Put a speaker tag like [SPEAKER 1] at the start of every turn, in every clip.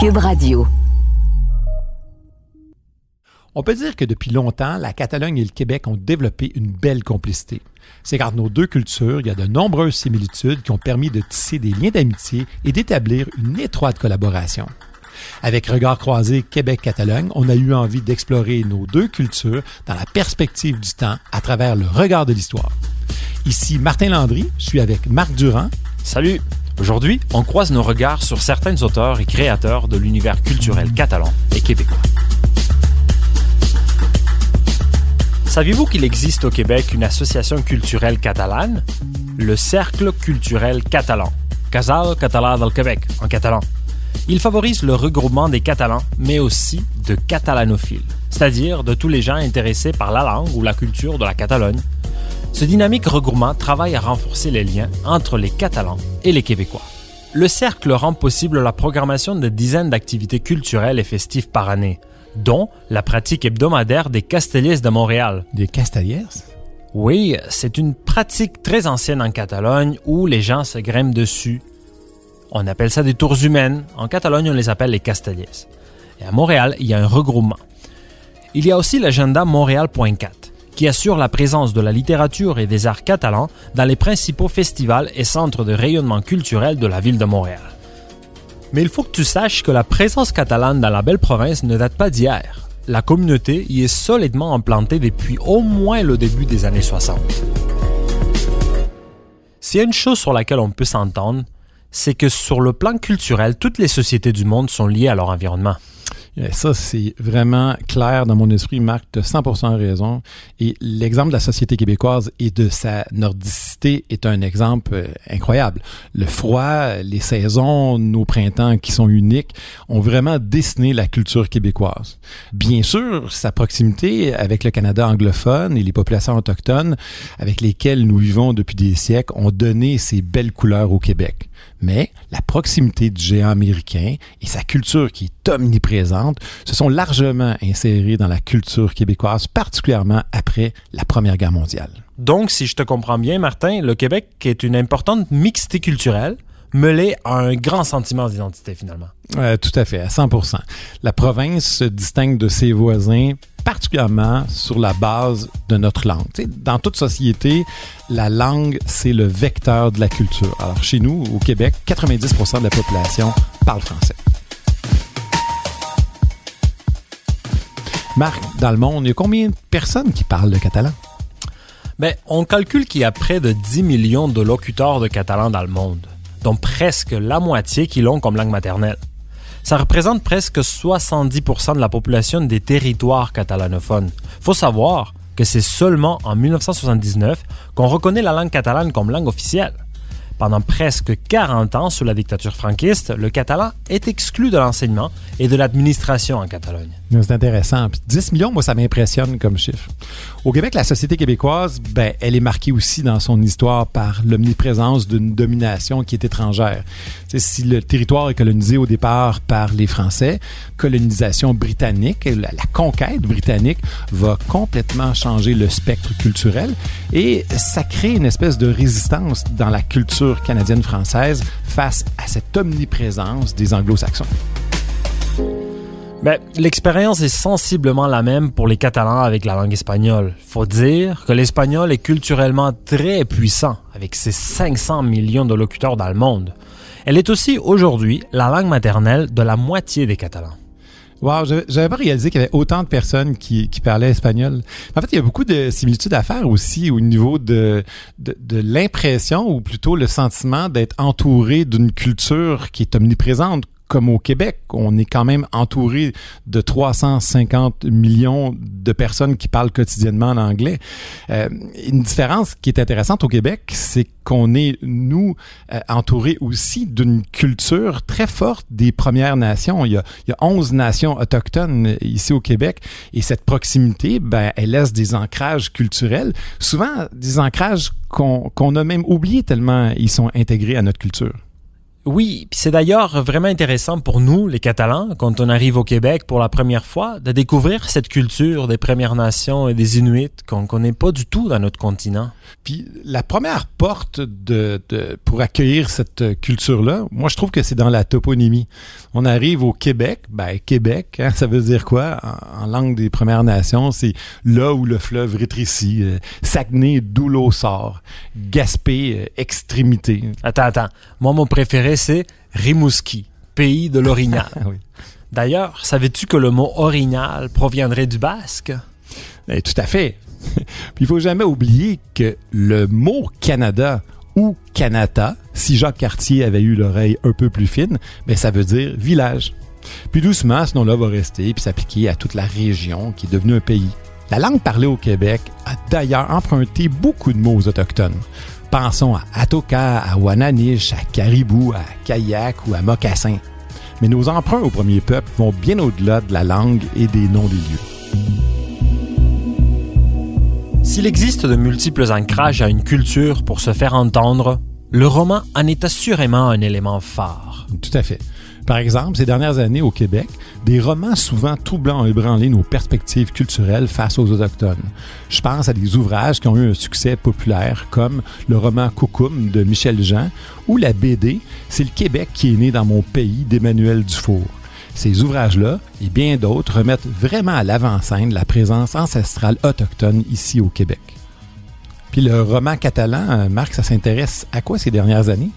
[SPEAKER 1] Cube Radio.
[SPEAKER 2] On peut dire que depuis longtemps, la Catalogne et le Québec ont développé une belle complicité. C'est qu'entre nos deux cultures, il y a de nombreuses similitudes qui ont permis de tisser des liens d'amitié et d'établir une étroite collaboration. Avec Regard croisé Québec-Catalogne, on a eu envie d'explorer nos deux cultures dans la perspective du temps à travers le regard de l'histoire. Ici Martin Landry, je suis avec Marc Durand.
[SPEAKER 3] Salut! Aujourd'hui, on croise nos regards sur certains auteurs et créateurs de l'univers culturel catalan et québécois. Saviez-vous qu'il existe au Québec une association culturelle catalane? Le Cercle culturel catalan. Casal Català del Québec, en catalan. Il favorise le regroupement des Catalans, mais aussi de catalanophiles, c'est-à-dire de tous les gens intéressés par la langue ou la culture de la Catalogne. Ce dynamique regroupement travaille à renforcer les liens entre les Catalans et les Québécois. Le cercle rend possible la programmation de dizaines d'activités culturelles et festives par année, dont la pratique hebdomadaire des Castellers de Montréal.
[SPEAKER 2] Des Castellers?
[SPEAKER 3] Oui, c'est une pratique très ancienne en Catalogne où les gens se grimpent dessus. On appelle ça des tours humaines. En Catalogne, on les appelle les Castellers. Et à Montréal, il y a un regroupement. Il y a aussi l'agenda Montréal.4 qui assure la présence de la littérature et des arts catalans dans les principaux festivals et centres de rayonnement culturel de la ville de Montréal. Mais il faut que tu saches que la présence catalane dans la belle province ne date pas d'hier. La communauté y est solidement implantée depuis au moins le début des années 60. S'il y a une chose sur laquelle on peut s'entendre, c'est que sur le plan culturel, toutes les sociétés du monde sont liées à leur environnement.
[SPEAKER 2] Eh, ça, c'est vraiment clair dans mon esprit. Marc, tu as 100% raison. Et l'exemple de la société québécoise et de sa nordicité est un exemple euh, incroyable. Le froid, les saisons, nos printemps qui sont uniques ont vraiment dessiné la culture québécoise. Bien sûr, sa proximité avec le Canada anglophone et les populations autochtones avec lesquelles nous vivons depuis des siècles ont donné ces belles couleurs au Québec. Mais la proximité du géant américain et sa culture qui est omniprésente se sont largement insérés dans la culture québécoise, particulièrement après la Première Guerre mondiale.
[SPEAKER 3] Donc, si je te comprends bien, Martin, le Québec est une importante mixité culturelle mêlée à un grand sentiment d'identité finalement.
[SPEAKER 2] Euh, tout à fait, à 100% La province se distingue de ses voisins particulièrement sur la base de notre langue. dans toute société, la langue, c'est le vecteur de la culture. Alors chez nous, au Québec, 90% de la population parle français. Marc, dans le monde, il y a combien de personnes qui parlent le catalan?
[SPEAKER 3] Ben, on calcule qu'il y a près de 10 millions de locuteurs de catalan dans le monde, dont presque la moitié qui l'ont comme langue maternelle. Ça représente presque 70% de la population des territoires catalanophones. Faut savoir que c'est seulement en 1979 qu'on reconnaît la langue catalane comme langue officielle. Pendant presque 40 ans, sous la dictature franquiste, le catalan est exclu de l'enseignement et de l'administration en Catalogne.
[SPEAKER 2] C'est intéressant. 10 millions, moi, ça m'impressionne comme chiffre. Au Québec, la société québécoise, ben, elle est marquée aussi dans son histoire par l'omniprésence d'une domination qui est étrangère. Si le territoire est colonisé au départ par les Français, colonisation britannique, la conquête britannique va complètement changer le spectre culturel et ça crée une espèce de résistance dans la culture canadienne-française face à cette omniprésence des anglo-saxons.
[SPEAKER 3] Ben, l'expérience est sensiblement la même pour les Catalans avec la langue espagnole. Faut dire que l'espagnol est culturellement très puissant, avec ses 500 millions de locuteurs dans le monde. Elle est aussi aujourd'hui la langue maternelle de la moitié des Catalans.
[SPEAKER 2] Wow, j'avais pas réalisé qu'il y avait autant de personnes qui, parlaient espagnol. En fait, il y a beaucoup de similitudes à faire aussi au niveau de l'impression ou plutôt le sentiment d'être entouré d'une culture qui est omniprésente comme au Québec, on est quand même entouré de 350 millions de personnes qui parlent quotidiennement l'anglais. Euh, une différence qui est intéressante au Québec, c'est qu'on est, nous, euh, entourés aussi d'une culture très forte des Premières Nations. Il y, a, il y a 11 nations autochtones ici au Québec et cette proximité, ben, elle laisse des ancrages culturels, souvent des ancrages qu'on qu'on a même oubliés tellement ils sont intégrés à notre culture.
[SPEAKER 3] Oui, c'est d'ailleurs vraiment intéressant pour nous, les Catalans, quand on arrive au Québec pour la première fois, de découvrir cette culture des Premières Nations et des Inuits qu'on ne connaît pas du tout dans notre continent.
[SPEAKER 2] Puis la première porte de, de pour accueillir cette culture-là, moi je trouve que c'est dans la toponymie. On arrive au Québec, ben Québec, hein, ça veut dire quoi? En, en, langue des Premières Nations C'est là où le fleuve rétrécit, euh, Saguenay d'où l'eau sort, Gaspé, euh, extrémité.
[SPEAKER 3] Attends, attends. Moi mon préféré c'est Rimouski, pays de l'orignal. oui. D'ailleurs, savais-tu que le mot orignal proviendrait du basque?
[SPEAKER 2] Eh, tout à fait. Puis il faut jamais oublier que le mot Canada ou Canada, si Jacques Cartier avait eu l'oreille un peu plus fine, ben ça veut dire village. Puis doucement, ce nom-là va rester puis s'appliquer à toute la région qui est devenue un pays. La langue parlée au Québec a d'ailleurs emprunté beaucoup de mots aux autochtones. Pensons à Atoka, à Wananish, à Caribou, à Kayak ou à Mocassin. Mais nos emprunts au premier peuple vont bien au-delà de la langue et des noms des lieux.
[SPEAKER 3] S'il existe de multiples ancrages à une culture pour se faire entendre, le roman en est assurément un élément phare.
[SPEAKER 2] Tout à fait. Par exemple, ces dernières années au Québec, des romans souvent troublants ont ébranlé nos perspectives culturelles face aux Autochtones. Je pense à des ouvrages qui ont eu un succès populaire, comme le roman Coucoum de Michel Jean ou la BD C'est le Québec qui est né dans mon pays d'Emmanuel Dufour. Ces ouvrages-là et bien d'autres remettent vraiment à l'avant-scène la présence ancestrale autochtone ici au Québec. Puis le roman catalan, Marc, ça s'intéresse à quoi ces dernières années?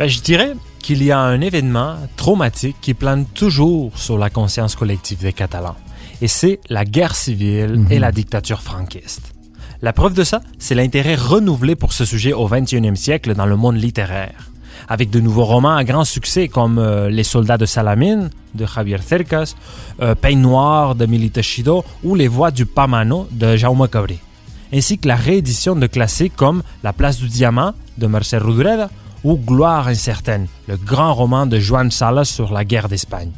[SPEAKER 3] Ben, je dirais qu'il y a un événement traumatique qui plane toujours sur la conscience collective des Catalans. Et c'est la guerre civile mm -hmm. et la dictature franquiste. La preuve de ça, c'est l'intérêt renouvelé pour ce sujet au 21e siècle dans le monde littéraire. Avec de nouveaux romans à grand succès comme euh, Les soldats de Salamine de Javier Cercas, euh, Peigne noire de Milita Chido ou Les voix du Pamano de Jaume Cabré. Ainsi que la réédition de classiques comme La place du diamant de Marcel Rodreda ou Gloire incertaine, le grand roman de Joan Salas sur la guerre d'Espagne.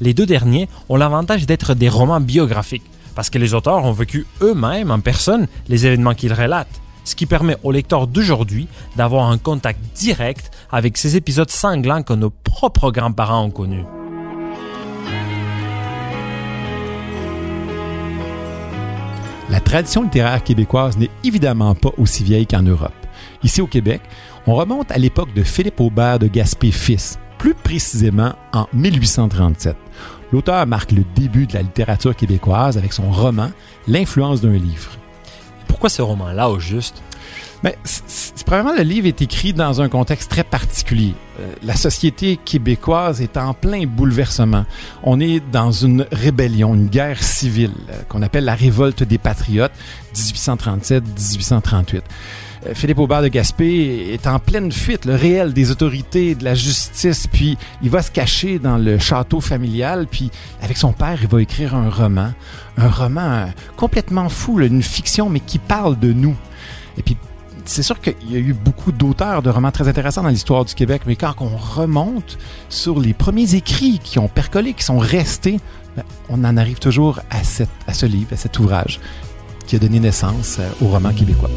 [SPEAKER 3] Les deux derniers ont l'avantage d'être des romans biographiques, parce que les auteurs ont vécu eux-mêmes en personne les événements qu'ils relatent, ce qui permet aux lecteurs d'aujourd'hui d'avoir un contact direct avec ces épisodes sanglants que nos propres grands-parents ont connus.
[SPEAKER 2] La tradition littéraire québécoise n'est évidemment pas aussi vieille qu'en Europe. Ici au Québec, on remonte à l'époque de Philippe Aubert de Gaspé fils, plus précisément en 1837. L'auteur marque le début de la littérature québécoise avec son roman L'influence d'un livre.
[SPEAKER 3] Pourquoi ce roman-là au juste?
[SPEAKER 2] Ben, premièrement, le livre est écrit dans un contexte très particulier. Euh, la société québécoise est en plein bouleversement. On est dans une rébellion, une guerre civile euh, qu'on appelle la révolte des patriotes 1837-1838. Euh, Philippe Aubert de Gaspé est en pleine fuite, le réel des autorités, de la justice, puis il va se cacher dans le château familial, puis avec son père, il va écrire un roman, un roman complètement fou, une fiction, mais qui parle de nous. Et puis, c'est sûr qu'il y a eu beaucoup d'auteurs de romans très intéressants dans l'histoire du Québec, mais quand on remonte sur les premiers écrits qui ont percolé, qui sont restés, on en arrive toujours à, à ce livre, à cet ouvrage qui a donné naissance au roman québécois.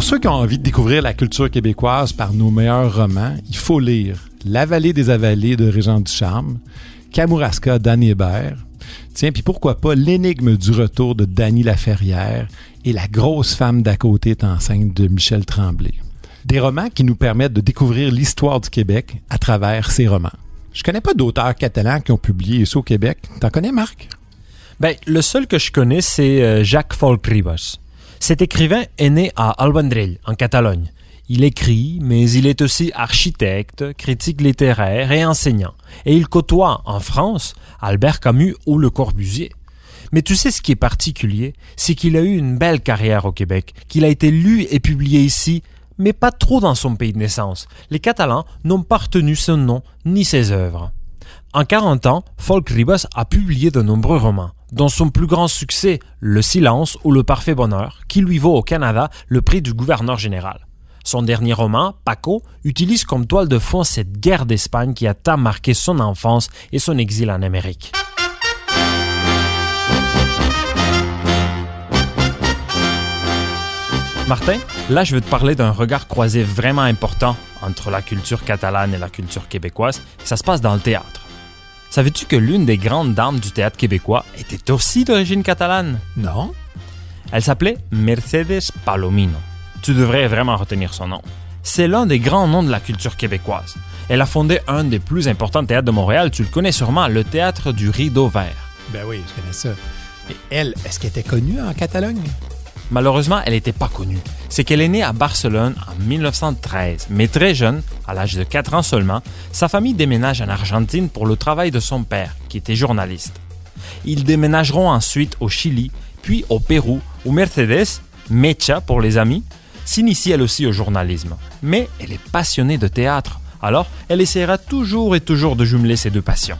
[SPEAKER 2] Pour ceux qui ont envie de découvrir la culture québécoise par nos meilleurs romans, il faut lire La vallée des avalées de Régent Ducharme, Kamouraska d'Anne Hébert, tiens, puis pourquoi pas L'énigme du retour de Dany Laferrière et La grosse femme d'à côté est enceinte de Michel Tremblay. Des romans qui nous permettent de découvrir l'histoire du Québec à travers ces romans. Je connais pas d'auteurs catalans qui ont publié ça au Québec. T'en connais, Marc?
[SPEAKER 3] Ben, le seul que je connais, c'est euh, Jacques Folkribas. Cet écrivain est né à Albandrell, en Catalogne. Il écrit, mais il est aussi architecte, critique littéraire et enseignant. Et il côtoie, en France, Albert Camus ou Le Corbusier. Mais tu sais ce qui est particulier, c'est qu'il a eu une belle carrière au Québec, qu'il a été lu et publié ici, mais pas trop dans son pays de naissance. Les Catalans n'ont pas retenu son nom ni ses œuvres. En 40 ans, Folk Ribas a publié de nombreux romans, dont son plus grand succès, Le Silence ou Le Parfait Bonheur, qui lui vaut au Canada le prix du gouverneur général. Son dernier roman, Paco, utilise comme toile de fond cette guerre d'Espagne qui a tant marqué son enfance et son exil en Amérique. Martin, Là, je vais te parler d'un regard croisé vraiment important entre la culture catalane et la culture québécoise. Ça se passe dans le théâtre. Savais-tu que l'une des grandes dames du théâtre québécois était aussi d'origine catalane?
[SPEAKER 2] Non.
[SPEAKER 3] Elle s'appelait Mercedes Palomino. Tu devrais vraiment retenir son nom. C'est l'un des grands noms de la culture québécoise. Elle a fondé un des plus importants théâtres de Montréal, tu le connais sûrement, le théâtre du Rideau Vert.
[SPEAKER 2] Ben oui, je connais ça. Mais elle, est-ce qu'elle était connue en Catalogne?
[SPEAKER 3] Malheureusement, elle n'était pas connue. C'est qu'elle est née à Barcelone en 1913, mais très jeune, à l'âge de 4 ans seulement, sa famille déménage en Argentine pour le travail de son père, qui était journaliste. Ils déménageront ensuite au Chili, puis au Pérou, où Mercedes, Mecha pour les amis, s'initie elle aussi au journalisme. Mais elle est passionnée de théâtre, alors elle essaiera toujours et toujours de jumeler ces deux passions.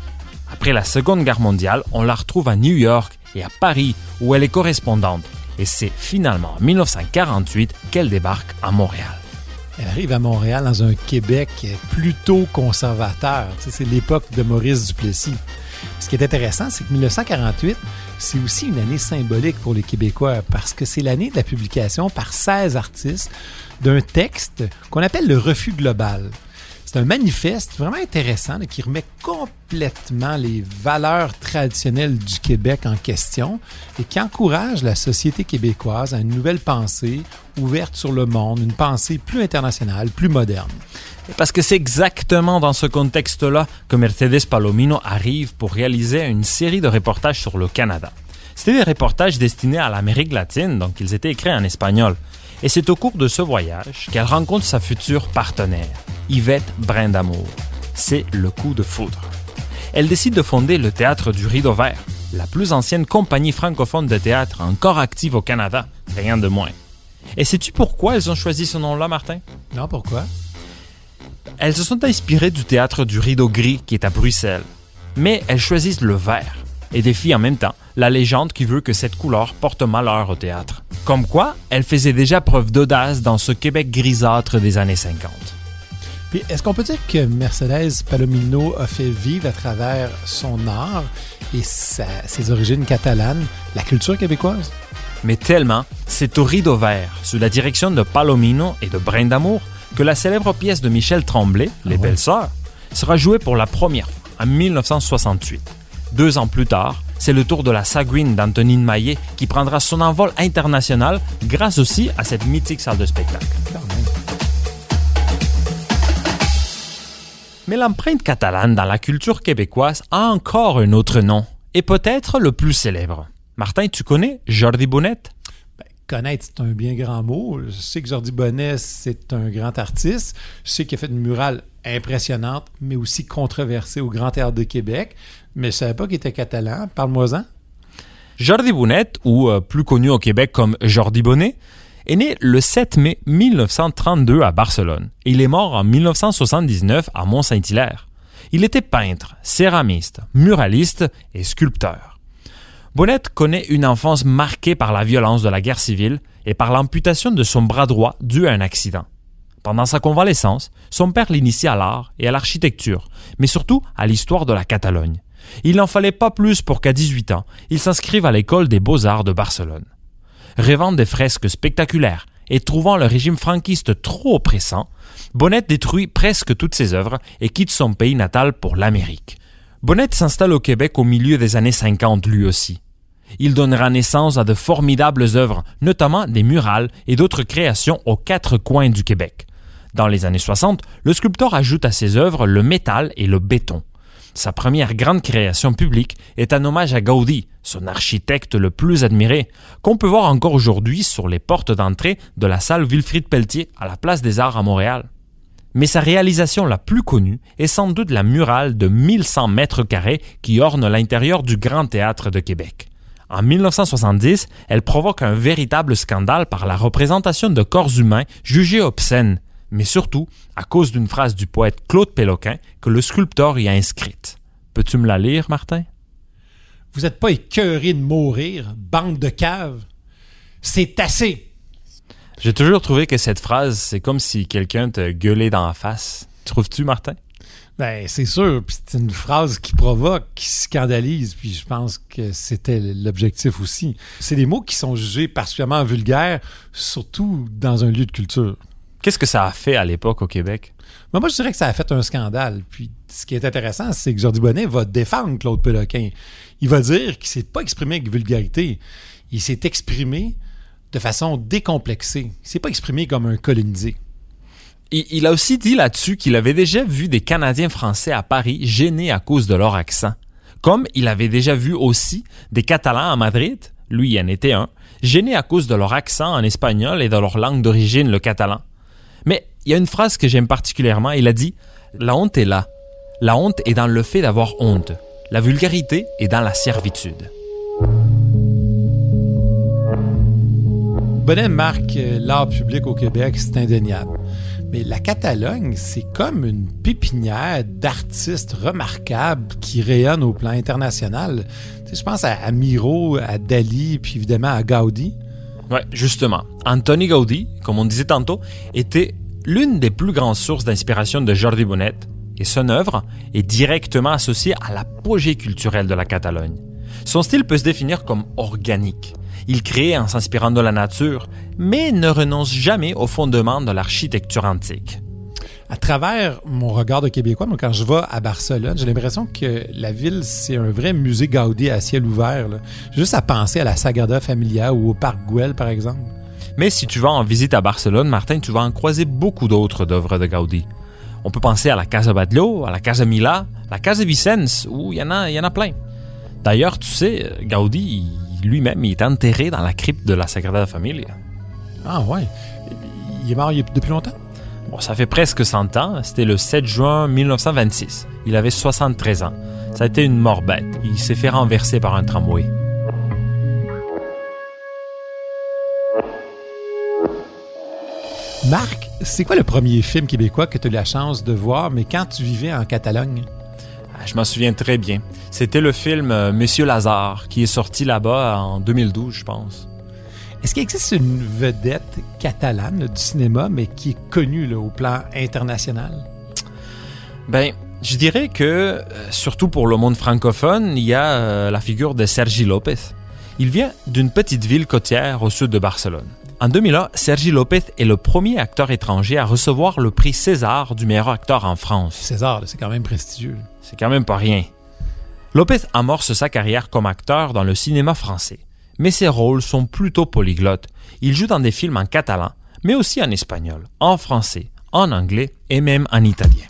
[SPEAKER 3] Après la Seconde Guerre mondiale, on la retrouve à New York et à Paris, où elle est correspondante et c'est finalement en 1948 qu'elle débarque à Montréal.
[SPEAKER 2] Elle arrive à Montréal dans un Québec plutôt conservateur. c'est l'époque de Maurice Duplessis. Ce qui est intéressant, c'est que 1948, c'est aussi une année symbolique pour les Québécois parce que c'est l'année de la publication par 16 artistes d'un texte qu'on appelle le refus global. C'est un manifeste vraiment intéressant qui remet complètement les valeurs traditionnelles du Québec en question et qui encourage la société québécoise à une nouvelle pensée ouverte sur le monde, une pensée plus internationale, plus moderne.
[SPEAKER 3] Parce que c'est exactement dans ce contexte-là que Mercedes Palomino arrive pour réaliser une série de reportages sur le Canada. C'était des reportages destinés à l'Amérique latine, donc ils étaient écrits en espagnol. Et c'est au cours de ce voyage qu'elle rencontre sa future partenaire, Yvette Brindamour. C'est le coup de foudre. Elle décide de fonder le Théâtre du Rideau Vert, la plus ancienne compagnie francophone de théâtre encore active au Canada, rien de moins. Et sais-tu pourquoi elles ont choisi ce nom-là, Martin?
[SPEAKER 2] Non, pourquoi?
[SPEAKER 3] Elles se sont inspirées du théâtre du Rideau Gris qui est à Bruxelles. Mais elles choisissent le vert et défient en même temps la légende qui veut que cette couleur porte malheur au théâtre. Comme quoi, elle faisait déjà preuve d'audace dans ce Québec grisâtre des années 50.
[SPEAKER 2] Puis, est-ce qu'on peut dire que Mercedes Palomino a fait vivre à travers son art et ses origines catalanes la culture québécoise?
[SPEAKER 3] Mais tellement, c'est au rideau vert, sous la direction de Palomino et de Brindamour, que la célèbre pièce de Michel Tremblay, Les ah Belles Sœurs, sera jouée pour la première fois en 1968. Deux ans plus tard, c'est le tour de la Saguine d'Antonine Maillet qui prendra son envol international grâce aussi à cette mythique salle de spectacle. Mais l'empreinte catalane dans la culture québécoise a encore un autre nom, et peut-être le plus célèbre. Martin, tu connais Jordi Bonnet?
[SPEAKER 2] Ben, connaître, c'est un bien grand mot. Je sais que Jordi Bonnet, c'est un grand artiste. Je sais qu'il a fait une murale impressionnante, mais aussi controversée au Grand Théâtre de Québec mais je ne savais pas qu'il était catalan. Parle-moi-en.
[SPEAKER 3] Jordi Bonnet, ou euh, plus connu au Québec comme Jordi Bonnet, est né le 7 mai 1932 à Barcelone et il est mort en 1979 à Mont-Saint-Hilaire. Il était peintre, céramiste, muraliste et sculpteur. Bonnet connaît une enfance marquée par la violence de la guerre civile et par l'amputation de son bras droit dû à un accident. Pendant sa convalescence, son père l'initie à l'art et à l'architecture, mais surtout à l'histoire de la Catalogne. Il n'en fallait pas plus pour qu'à 18 ans, il s'inscrive à l'école des beaux-arts de Barcelone. Rêvant des fresques spectaculaires et trouvant le régime franquiste trop oppressant, Bonnet détruit presque toutes ses œuvres et quitte son pays natal pour l'Amérique. Bonnet s'installe au Québec au milieu des années 50 lui aussi. Il donnera naissance à de formidables œuvres, notamment des murales et d'autres créations aux quatre coins du Québec. Dans les années 60, le sculpteur ajoute à ses œuvres le métal et le béton. Sa première grande création publique est un hommage à Gaudi, son architecte le plus admiré, qu'on peut voir encore aujourd'hui sur les portes d'entrée de la salle Wilfrid Pelletier à la Place des Arts à Montréal. Mais sa réalisation la plus connue est sans doute la murale de 1100 mètres carrés qui orne l'intérieur du Grand Théâtre de Québec. En 1970, elle provoque un véritable scandale par la représentation de corps humains jugés obscènes mais surtout à cause d'une phrase du poète Claude Péloquin que le sculpteur y a inscrite. Peux-tu me la lire, Martin?
[SPEAKER 2] Vous n'êtes pas écœuré de mourir, bande de caves? C'est assez!
[SPEAKER 3] J'ai toujours trouvé que cette phrase, c'est comme si quelqu'un te gueulait dans la face. Trouves-tu, Martin?
[SPEAKER 2] Ben, c'est sûr. Puis c'est une phrase qui provoque, qui scandalise. Puis je pense que c'était l'objectif aussi. C'est des mots qui sont jugés particulièrement vulgaires, surtout dans un lieu de culture.
[SPEAKER 3] Qu'est-ce que ça a fait à l'époque au Québec?
[SPEAKER 2] Ben, moi, je dirais que ça a fait un scandale. Puis ce qui est intéressant, c'est que Jordi Bonnet va défendre Claude Péloquin. Il va dire qu'il ne s'est pas exprimé avec vulgarité. Il s'est exprimé de façon décomplexée. Il s'est pas exprimé comme un colonisé.
[SPEAKER 3] Il, a aussi dit là-dessus qu'il avait déjà vu des Canadiens français à Paris gênés à cause de leur accent. Comme il avait déjà vu aussi des Catalans à Madrid, lui il en était un, gênés à cause de leur accent en espagnol et de leur langue d'origine, le catalan. Mais il y a une phrase que j'aime particulièrement, il a dit La honte est là. La honte est dans le fait d'avoir honte. La vulgarité est dans la servitude.
[SPEAKER 2] Bonnet marque euh, l'art public au Québec, c'est indéniable. Mais la Catalogne, c'est comme une pépinière d'artistes remarquables qui rayonnent au plan international. je pense à, Miro, à Dali, puis évidemment à Gaudi.
[SPEAKER 3] Oui, justement. Anthony Gaudi, comme on disait tantôt, était l'une des plus grandes sources d'inspiration de Jordi Bonnet, et son œuvre est directement associée à l'apogée culturelle de la Catalogne. Son style peut se définir comme organique. Il crée en s'inspirant de la nature, mais ne renonce jamais aux fondements de l'architecture antique.
[SPEAKER 2] À travers mon regard de Québécois, quand je vais à Barcelone, j'ai l'impression que la ville, c'est un vrai musée Gaudi à ciel ouvert. Juste à penser à la Sagrada Familia ou au Parc Güell, par exemple.
[SPEAKER 3] Mais si tu vas en visite à Barcelone, Martin, tu vas en croiser beaucoup d'autres d'œuvres de Gaudi. On peut penser à la Casa Batlló, à la Casa Mila, la Casa Vicens, où il y en a, il y en a plein. D'ailleurs, tu sais, Gaudi, lui-même, il est enterré dans la crypte de la Sagrada Familia.
[SPEAKER 2] Ah ouais. Il est mort depuis longtemps?
[SPEAKER 3] Bon, ça fait presque 100 ans. C'était le 7 juin 1926. Il avait 73 ans. Ça a été une mort bête. Il s'est fait renverser par un tramway.
[SPEAKER 2] Marc, c'est quoi le premier film québécois que tu as eu la chance de voir, mais quand tu vivais en Catalogne?
[SPEAKER 3] Ah, je m'en souviens très bien. C'était le film euh, Monsieur Lazare qui est sorti là-bas en 2012, je pense.
[SPEAKER 2] Est-ce qu'il existe une vedette catalane du cinéma, mais qui est connue au plan international?
[SPEAKER 3] Ben, je dirais que, euh, surtout pour le monde francophone, il y a euh, la figure de Sergi Lopez. Il vient d'une petite ville côtière au sud de Barcelone. En 2001, Sergi Lopez est le premier acteur étranger à recevoir le prix César du meilleur acteur en France.
[SPEAKER 2] César, c'est quand même prestigieux.
[SPEAKER 3] C'est quand même pas rien. Lopez amorce sa carrière comme acteur dans le cinéma français mais ses rôles sont plutôt polyglottes. Il joue dans des films en catalan, mais aussi en espagnol, en français, en anglais et même en italien.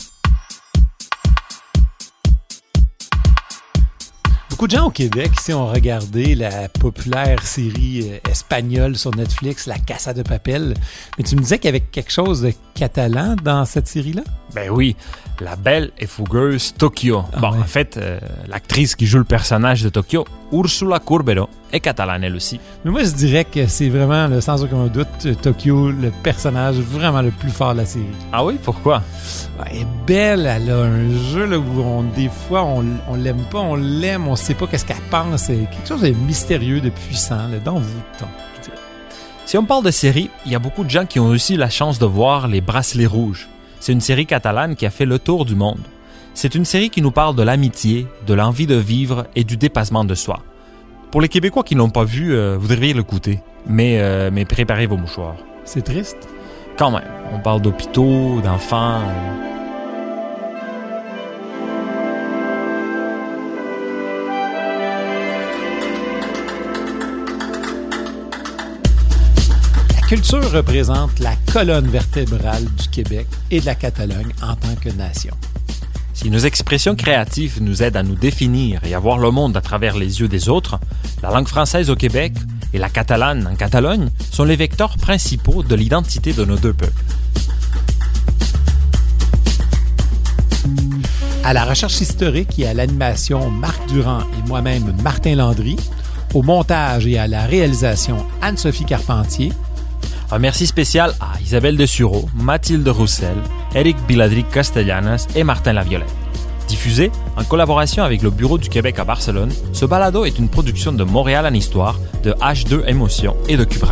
[SPEAKER 2] Beaucoup de gens au Québec, si ont regardé la populaire série euh, espagnole sur Netflix, La Casa de Papel, mais tu me disais qu'il y avait quelque chose de catalan dans cette série-là?
[SPEAKER 3] Ben oui, la belle et fougueuse Tokyo. Ah bon, en fait, euh, l'actrice qui joue le personnage de Tokyo, Ursula Curbero, est catalane elle aussi.
[SPEAKER 2] Mais moi, je dirais que c'est vraiment, sans aucun doute, Tokyo, le personnage vraiment le plus fort de la série.
[SPEAKER 3] Ah oui? Pourquoi?
[SPEAKER 2] Elle est belle, elle a un jeu où on, des fois, on, on l'aime pas, on l'aime, on sait pas qu'est-ce qu'elle pense. C'est quelque chose de mystérieux, de puissant, d'envoûtant.
[SPEAKER 3] Si on parle de série, il y a beaucoup de gens qui ont aussi la chance de voir Les Bracelets Rouges. C'est une série catalane qui a fait le tour du monde. C'est une série qui nous parle de l'amitié, de l'envie de vivre et du dépassement de soi. Pour les Québécois qui ne l'ont pas vu, euh, vous devriez l'écouter. Mais, euh, mais préparez vos mouchoirs.
[SPEAKER 2] C'est triste.
[SPEAKER 3] Quand même. On parle d'hôpitaux, d'enfants. Euh.
[SPEAKER 2] culture représente la colonne vertébrale du Québec et de la Catalogne en tant que nation.
[SPEAKER 3] Si nos expressions créatives nous aident à nous définir et à voir le monde à travers les yeux des autres, la langue française au Québec et la catalane en Catalogne sont les vecteurs principaux de l'identité de nos deux peuples.
[SPEAKER 2] À la recherche historique et à l'animation, Marc Durand et moi-même Martin Landry. Au montage et à la réalisation, Anne-Sophie Carpentier.
[SPEAKER 3] Un merci spécial à Isabelle Desureau, Mathilde Roussel, Eric Biladric Castellanas et Martin Laviolette. Diffusé en collaboration avec le Bureau du Québec à Barcelone, ce balado est une production de Montréal en Histoire, de H2 Émotion et de Cube.